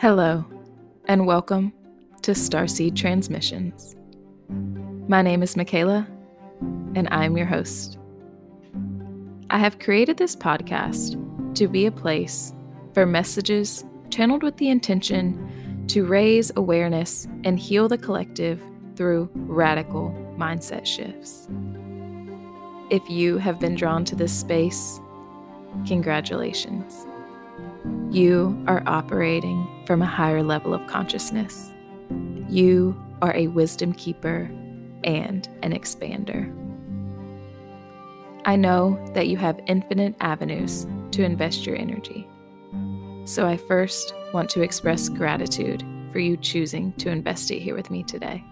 Hello, and welcome to Starseed Transmissions. My name is Michaela, and I'm your host. I have created this podcast to be a place for messages channeled with the intention to raise awareness and heal the collective through radical mindset shifts. If you have been drawn to this space, congratulations. You are operating from a higher level of consciousness. You are a wisdom keeper and an expander. I know that you have infinite avenues to invest your energy. So I first want to express gratitude for you choosing to invest it here with me today.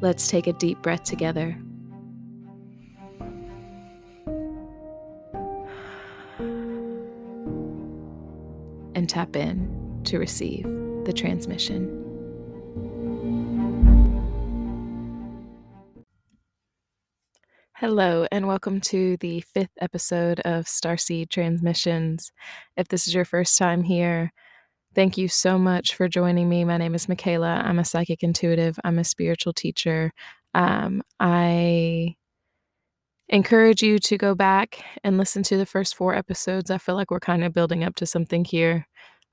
Let's take a deep breath together. And tap in to receive the transmission. Hello, and welcome to the fifth episode of Starseed Transmissions. If this is your first time here, thank you so much for joining me. My name is Michaela. I'm a psychic intuitive, I'm a spiritual teacher. Um, I encourage you to go back and listen to the first four episodes. I feel like we're kind of building up to something here.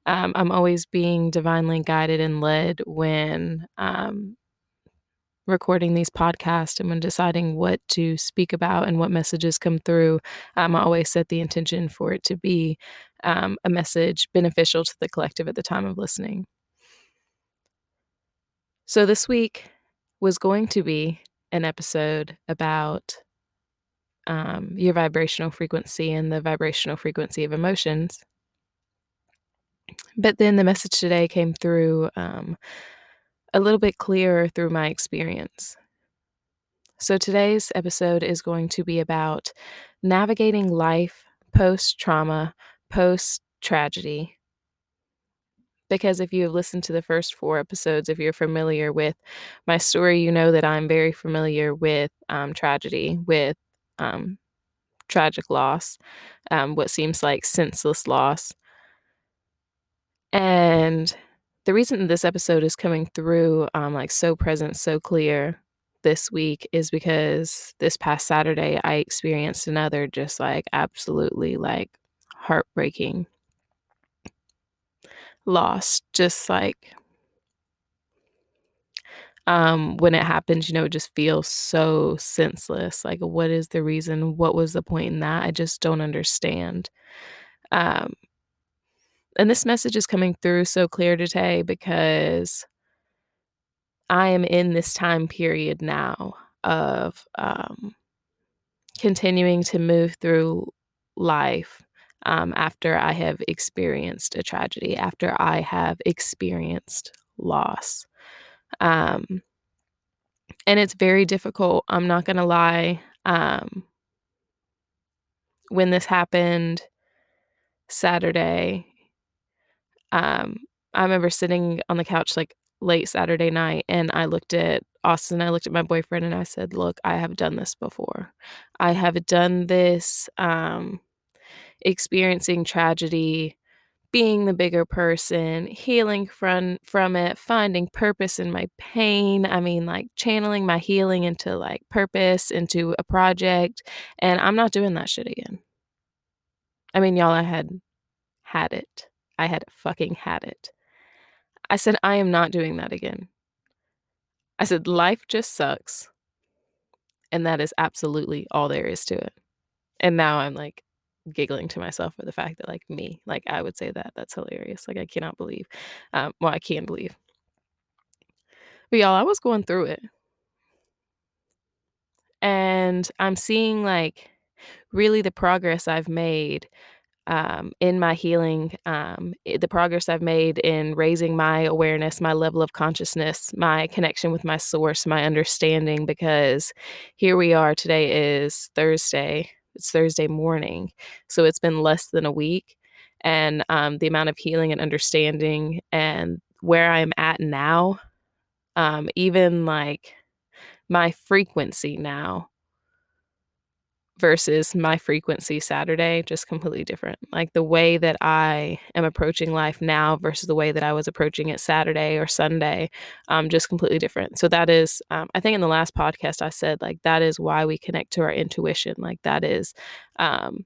Um, I'm always being divinely guided and led when um, recording these podcasts and when deciding what to speak about and what messages come through, um, I always set the intention for it to be um, a message beneficial to the collective at the time of listening. So this week was going to be an episode about um, your vibrational frequency and the vibrational frequency of emotions. But then the message today came through um, a little bit clearer through my experience. So, today's episode is going to be about navigating life post trauma, post tragedy. Because if you have listened to the first four episodes, if you're familiar with my story, you know that I'm very familiar with um, tragedy, with um, tragic loss, um, what seems like senseless loss. And the reason this episode is coming through um, like so present, so clear this week is because this past Saturday I experienced another just like absolutely like heartbreaking loss. Just like um when it happens, you know, it just feels so senseless. Like what is the reason? What was the point in that? I just don't understand. Um and this message is coming through so clear today because I am in this time period now of um, continuing to move through life um, after I have experienced a tragedy, after I have experienced loss. Um, and it's very difficult. I'm not going to lie. Um, when this happened Saturday, um, I remember sitting on the couch like late Saturday night and I looked at Austin, I looked at my boyfriend and I said, Look, I have done this before. I have done this um, experiencing tragedy, being the bigger person, healing from from it, finding purpose in my pain. I mean, like channeling my healing into like purpose, into a project. And I'm not doing that shit again. I mean, y'all, I had had it. I had fucking had it. I said, I am not doing that again. I said, life just sucks. And that is absolutely all there is to it. And now I'm like giggling to myself for the fact that, like, me, like, I would say that. That's hilarious. Like, I cannot believe. Um, well, I can believe. But y'all, I was going through it. And I'm seeing, like, really the progress I've made um, in my healing, um, the progress I've made in raising my awareness, my level of consciousness, my connection with my source, my understanding, because here we are. Today is Thursday. It's Thursday morning. So it's been less than a week. And um, the amount of healing and understanding and where I'm at now, um, even like my frequency now versus my frequency Saturday, just completely different. Like, the way that I am approaching life now versus the way that I was approaching it Saturday or Sunday, um, just completely different. So that is, um, I think in the last podcast I said, like, that is why we connect to our intuition. Like, that is, um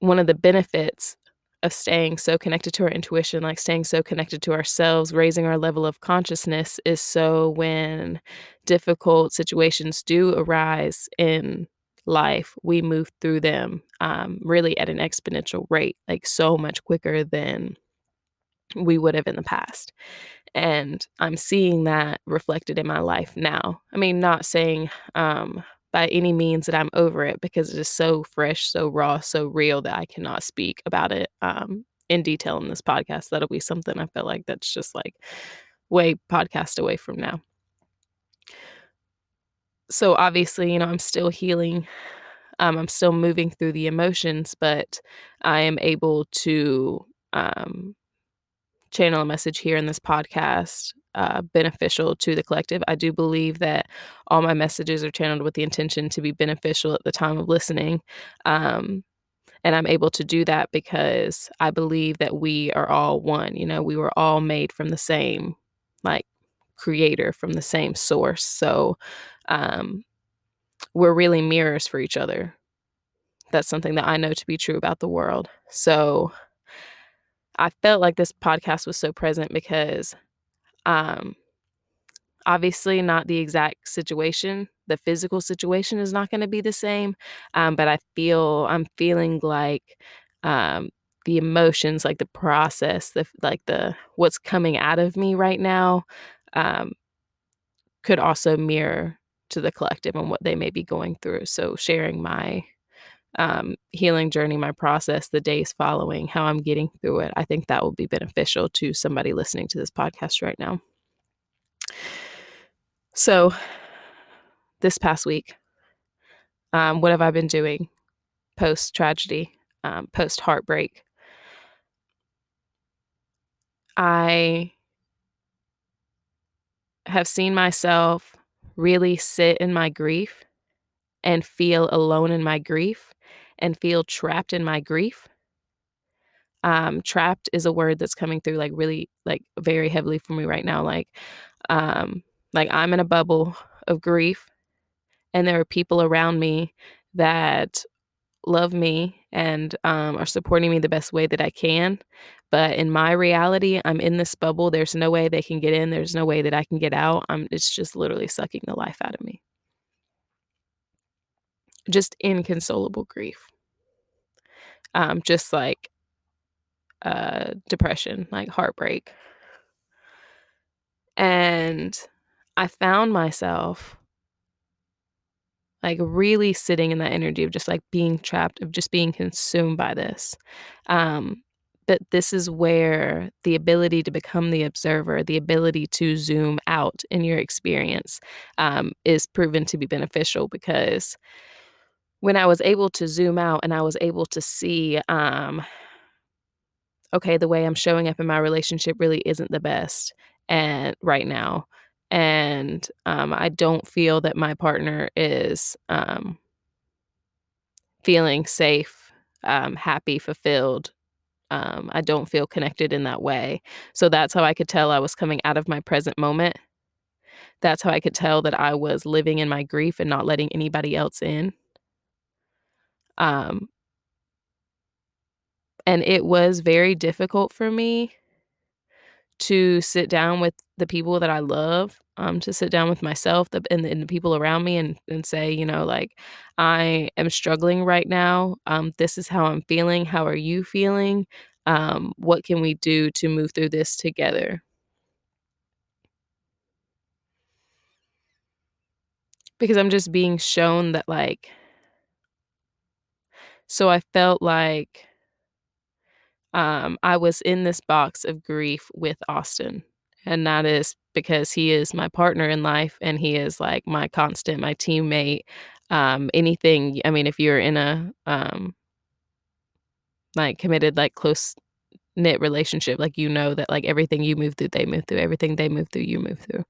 one of the benefits of staying so connected to our intuition, like staying so connected to ourselves, raising our level of consciousness is so when difficult situations do arise in life, we move through them um, really at an exponential rate, like so much quicker than we would have in the past. And I'm seeing that reflected in my life now. I mean, not saying um, by any means that I'm over it because it is so fresh, so raw, so real that I cannot speak about it um, in detail in this podcast. That'll be something I feel like that's just like way podcast away from now. So obviously, you know, I'm still healing. Um, I'm still moving through the emotions, but I am able to um, channel a message here in this podcast uh, beneficial to the collective. I do believe that all my messages are channeled with the intention to be beneficial at the time of listening. Um, and I'm able to do that because I believe that we are all one. You know, we were all made from the same, like, creator, from the same source. So um, we're really mirrors for each other. That's something that I know to be true about the world. So I felt like this podcast was so present because um, obviously not the exact situation. The physical situation is not going to be the same, um, but I feel I'm feeling like um, the emotions, like the process, the like the what's coming out of me right now, um, could also mirror to the collective and what they may be going through. So sharing my um, healing journey, my process, the days following, how I'm getting through it. I think that will be beneficial to somebody listening to this podcast right now. So, this past week, um, what have I been doing post tragedy, um, post heartbreak? I have seen myself really sit in my grief and feel alone in my grief and feel trapped in my grief. Um, trapped is a word that's coming through like really like very heavily for me right now. Like, um, like I'm in a bubble of grief and there are people around me that love me and um, are supporting me the best way that I can. But in my reality, I'm in this bubble. There's no way they can get in. There's no way that I can get out. I'm, it's just literally sucking the life out of me just inconsolable grief. Um, just like uh, depression, like heartbreak. And I found myself like really sitting in that energy of just like being trapped, of just being consumed by this. Um, but this is where the ability to become the observer, the ability to zoom out in your experience um, is proven to be beneficial because when I was able to zoom out and I was able to see, um, okay, the way I'm showing up in my relationship really isn't the best and right now. And um, I don't feel that my partner is um, feeling safe, um, happy, fulfilled. Um, I don't feel connected in that way. So that's how I could tell I was coming out of my present moment. That's how I could tell that I was living in my grief and not letting anybody else in. Um, and it was very difficult for me to sit down with the people that I love, um, to sit down with myself the, and, and the people around me and, and say, you know, like, I am struggling right now. Um, this is how I'm feeling. How are you feeling? Um, what can we do to move through this together? Because I'm just being shown that, like, so I felt like um, I was in this box of grief with Austin. And that is because he is my partner in life and he is like my constant, my teammate. Um, anything, I mean, if you're in a um, like committed, like close knit relationship, like, you know that, like, everything you move through, they move through, everything they move through, you move through.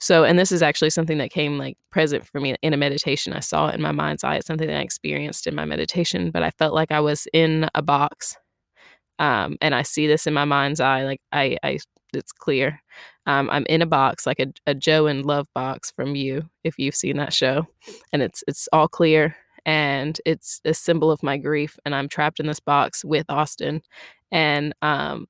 So and this is actually something that came, like, present for me in a meditation, I saw it in my mind's eye, it's something that I experienced in my meditation, but I felt like I was in a box, um, and I see this in my mind's eye, like, I I it's clear. Um, I'm in a box, like a a Joe in Love box from You, if you've seen that show, and it's it's all clear, and it's a symbol of my grief, and I'm trapped in this box with Austin, and, um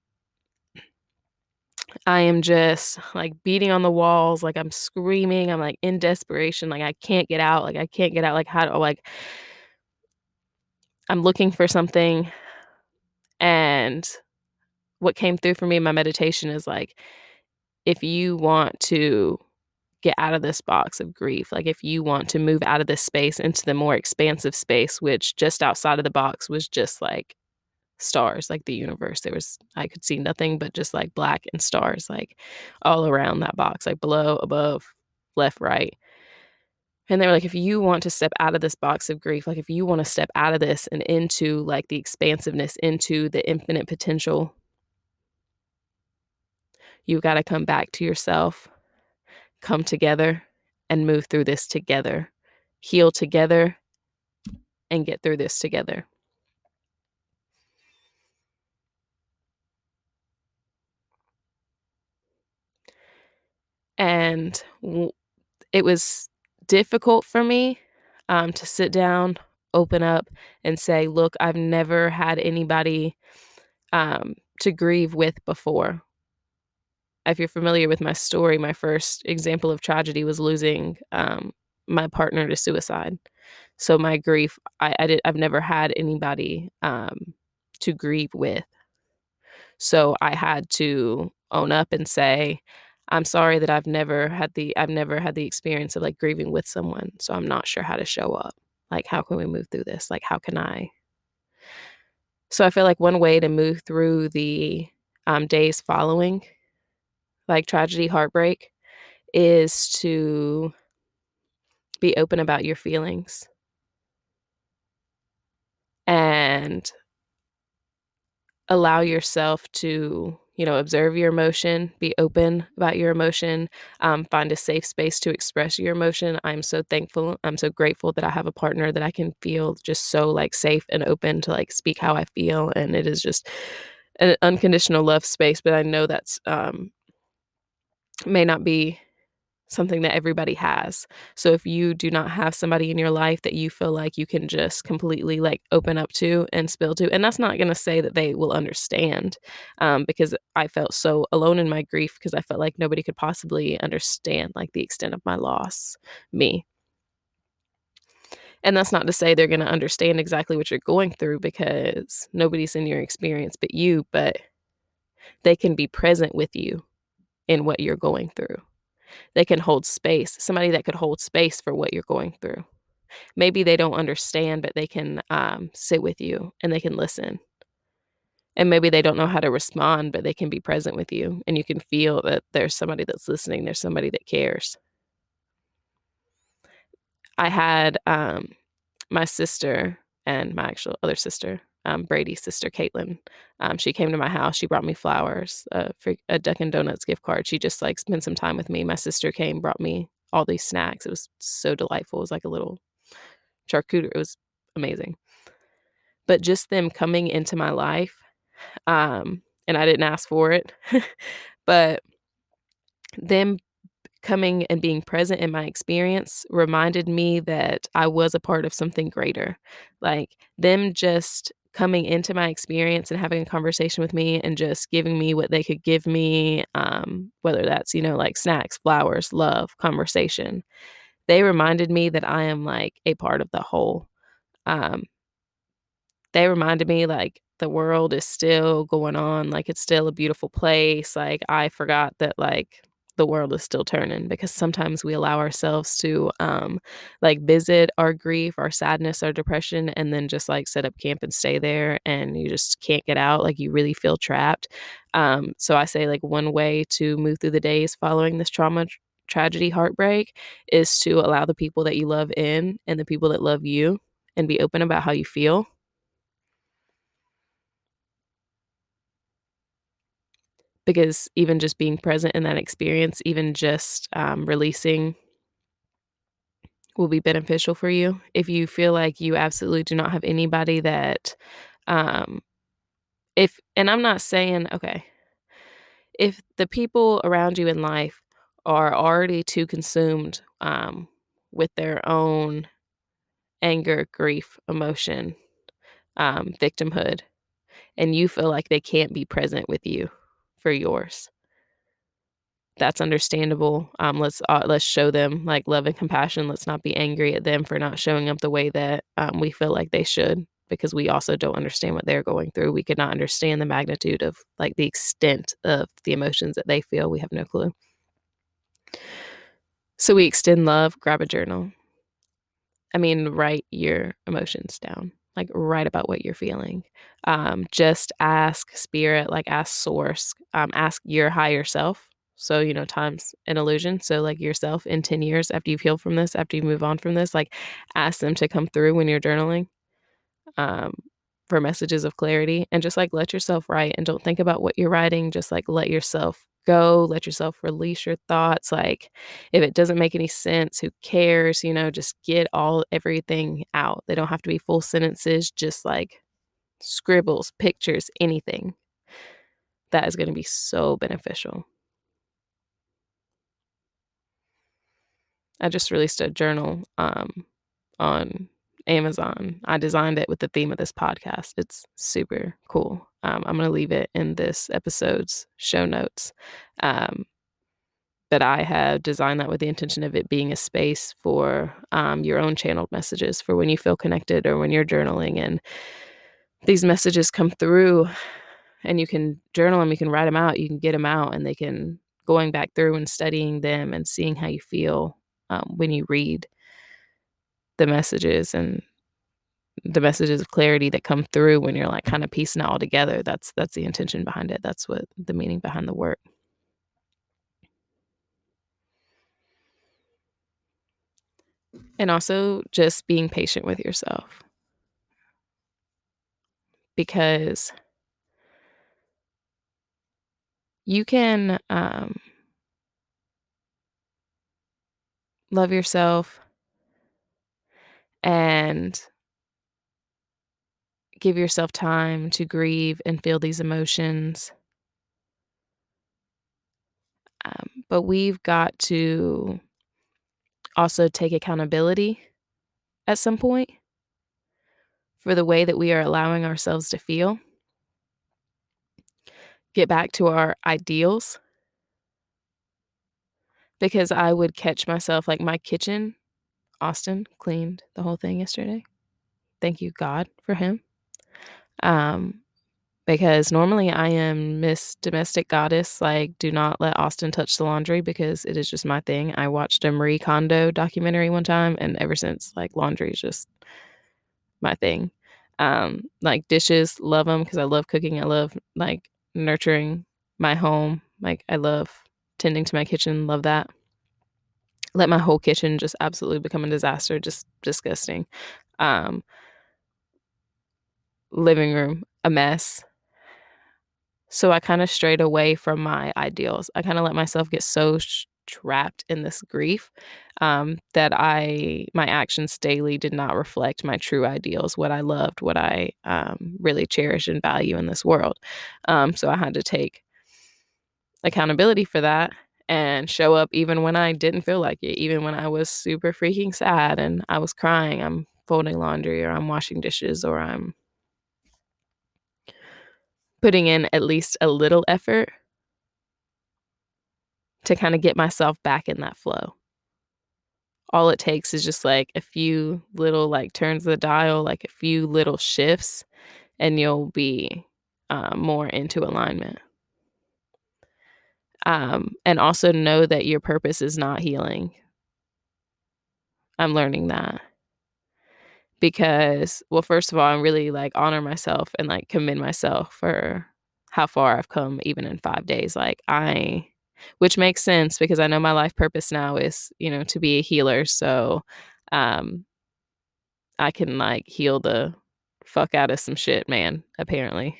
I am just, like, beating on the walls, like, I'm screaming, I'm, like, in desperation, like, I can't get out, like, I can't get out, like, how do like I'm looking for something, and what came through for me in my meditation is, like, if you want to get out of this box of grief, like, if you want to move out of this space into the more expansive space, which just outside of the box was just, like, stars, like the universe, there was I could see nothing but just, like, black and stars, like, all around that box, like, below, above, left, right. And they were like, "If you want to step out of this box of grief, like, if you wanna step out of this and into, like, the expansiveness, into the infinite potential" you've gotta come back to yourself, come together, and move through this together, heal together, and get through this together." And it was difficult for me, um, to sit down, open up, and say, "Look, I've never had anybody, um, to grieve with before." If you're familiar with my story, my first example of tragedy was losing, um, my partner to suicide. So my grief, I I did I've never had anybody, um, to grieve with. So I had to own up and say, "I'm sorry that I've never had the I've never had the experience of, like, grieving with someone, so I'm not sure how to show up. Like, how can we move through this? Like, how can I" So I feel like one way to move through the, um, days following, like, tragedy, heartbreak, is to be open about your feelings. And allow yourself to, you know, observe your emotion, be open about your emotion, um, find a safe space to express your emotion. I'm so thankful, I'm so grateful that I have a partner that I can feel just so, like, safe and open to, like, speak how I feel, and it is just an unconditional love space, but I know that's, um may not be something that everybody has. So if you do not have somebody in your life that you feel like you can just completely, like, open up to and spill to and that's not gonna say that they will understand, um, because I felt so alone in my grief because I felt like nobody could possibly understand, like, the extent of my loss, me. And that's not to say they're gonna understand exactly what you're going through because nobody's in your experience but you, but they can be present with you in what you're going through. They can hold space, somebody that could hold space for what you're going through. Maybe they don't understand, but they can, um, sit with you, and they can listen. And maybe they don't know how to respond, but they can be present with you, and you can feel that there's somebody that's listening, there's somebody that cares. I had, um, my sister and my actual other sister, um, Brady's sister, Caitlin, um, she came to my house, she brought me flowers, for a Dunkin' Donuts gift card, she just, like, spent some time with me. My sister came, brought me all these snacks, it was so delightful, it was like a little charcuterie. it was amazing. But just them coming into my life, um, and I didn't ask for it, but them coming and being present in my experience reminded me that I was a part of something greater. Like, them just coming into my experience and having a conversation with me and just giving me what they could give me, um, whether that's, you know, like, snacks, flowers, love, conversation. They reminded me that I am, like, a part of the whole. Um they reminded me, like, the world is still going on, like, it's still a beautiful place, like, I forgot that, like, the world is still turning because sometimes we allow ourselves to, um, like, visit our grief, our sadness, our depression, and then just, like, set up camp and stay there, and you just can't get out, like, you really feel trapped. Um, so I say, like, one way to move through the days following this trauma, tragedy, heartbreak is to allow the people that you love in and the people that love you and be open about how you feel. Because even just being present in that experience, even just, um, releasing will be beneficial for you. If you feel like you absolutely do not have anybody that, um if and I'm not saying okay. If the people around you in life are already too consumed, um, with their own anger, grief, emotion, um, victimhood, and you feel like they can't be present with you for yours that's understandable. Um, let's uh, let's show them like love and compassion. Let's not be angry at them for not showing up the way that um, we feel like they should, because we also don't understand what they're going through. We could not understand the magnitude of like the extent of the emotions that they feel. We have no clue. So we extend love. Grab a journal. I mean, write your emotions down. Like write about what you're feeling. Um, just ask spirit, like ask source, um, ask your higher self so, you know, time's an illusion. So, like yourself in 10 years after you've healed from this, after you move on from this, like ask them to come through when you're journaling um, for messages of clarity and just like let yourself write and don't think about what you're writing. Just like let yourself go, let yourself release your thoughts. Like if it doesn't make any sense, who cares? You know, just get all everything out. They don't have to be full sentences, just like scribbles, pictures, anything. That is going to be so beneficial. I just released a journal um, on Amazon. I designed it with the theme of this podcast. It's super cool. Um, I'm going to leave it in this episode's show notes. Um, but I have designed that with the intention of it being a space for um, your own channeled messages for when you feel connected or when you're journaling and these messages come through and you can journal them, you can write them out, you can get them out, and they can going back through and studying them and seeing how you feel um, when you read the messages and the messages of clarity that come through when you're like kind of piecing it all together that's that's the intention behind it. That's what the meaning behind the work. And also just being patient with yourself. Because you can um, love yourself and give yourself time to grieve and feel these emotions. Um, but we've got to also take accountability at some point for the way that we are allowing ourselves to feel. Get back to our ideals because I would catch myself like my kitchen. Austin cleaned the whole thing yesterday. Thank you, God, for him. Um, because normally I am Miss Domestic Goddess. Like, do not let Austin touch the laundry because it is just my thing. I watched a Marie Kondo documentary one time, and ever since, like, laundry is just my thing. Um, like dishes, love them because I love cooking. I love like nurturing my home. Like, I love tending to my kitchen, love that. Let my whole kitchen just absolutely become a disaster, just disgusting. Um, living room, a mess. So I kind of strayed away from my ideals. I kind of let myself get so trapped in this grief um, that I my actions daily did not reflect my true ideals, what I loved, what I um, really cherish and value in this world. Um, so I had to take accountability for that and show up even when I didn't feel like it, even when I was super freaking sad and I was crying. I'm folding laundry or I'm washing dishes or I'm putting in at least a little effort to kind of get myself back in that flow. All it takes is just like a few little like turns of the dial, like a few little shifts, and you'll be uh, more into alignment um, and also know that your purpose is not healing. I'm learning that because, well, first of all, I'm really like honor myself and like commend myself for how far I've come, even in five days. Like, I, which makes sense because I know my life purpose now is, you know, to be a healer. So, um, I can like heal the fuck out of some shit, man, apparently.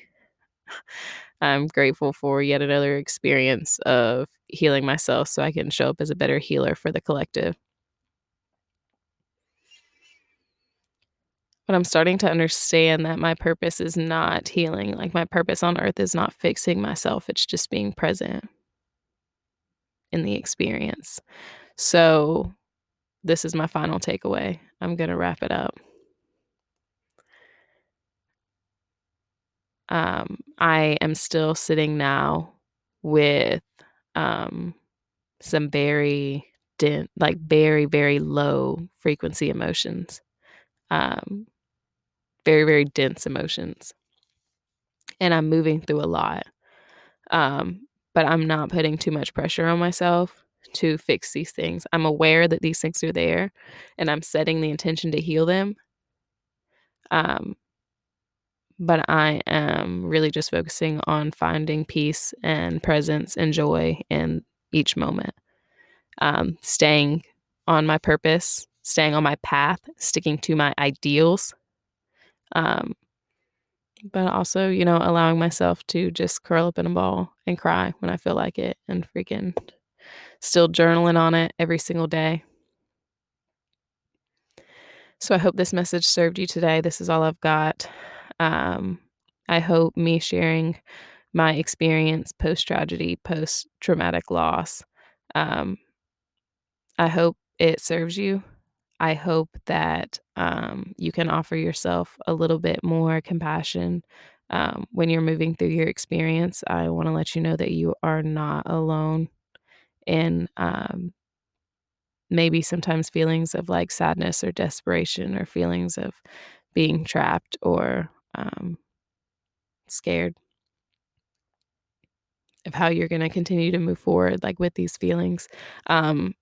I'm grateful for yet another experience of healing myself so I can show up as a better healer for the collective. But I'm starting to understand that my purpose is not healing, like, my purpose on earth is not fixing myself, it's just being present in the experience. So, this is my final takeaway. I'm gonna wrap it up. Um, I am still sitting now with, um, some very like, very, very low frequency emotions, um, very, very dense emotions. And I'm moving through a lot, um, but I'm not putting too much pressure on myself to fix these things. I'm aware that these things are there, and I'm setting the intention to heal them. Um but I am really just focusing on finding peace and presence and joy in each moment. Um, staying on my purpose, staying on my path, sticking to my ideals. Um, but also, you know, allowing myself to just curl up in a ball and cry when I feel like it and freaking still journaling on it every single day. So I hope this message served you today. This is all I've got. Um, I hope me sharing my experience post-tragedy, post-traumatic loss, um I hope it serves you. I hope that, um, you can offer yourself a little bit more compassion, um, when you're moving through your experience. I wanna let you know that you are not alone in, um maybe sometimes feelings of, like, sadness or desperation or feelings of being trapped or, um scared of how you're gonna continue to move forward, like, with these feelings. Um,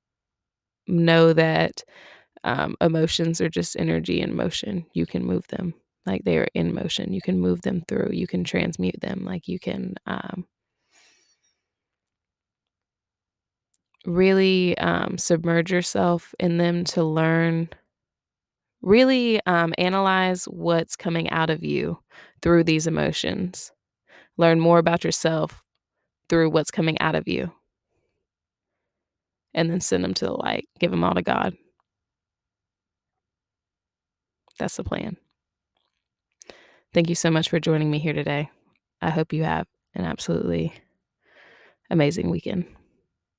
know that, um, emotions are just energy in motion. You can move them, like, they are in motion. You can move them through, you can transmute them, like, you can, um really, um, submerge yourself in them to learn really, um, analyze what's coming out of you through these emotions. Learn more about yourself through what's coming out of you. And then send them to the light. give them all to God. That's the plan. Thank you so much for joining me here today. I hope you have an absolutely amazing weekend.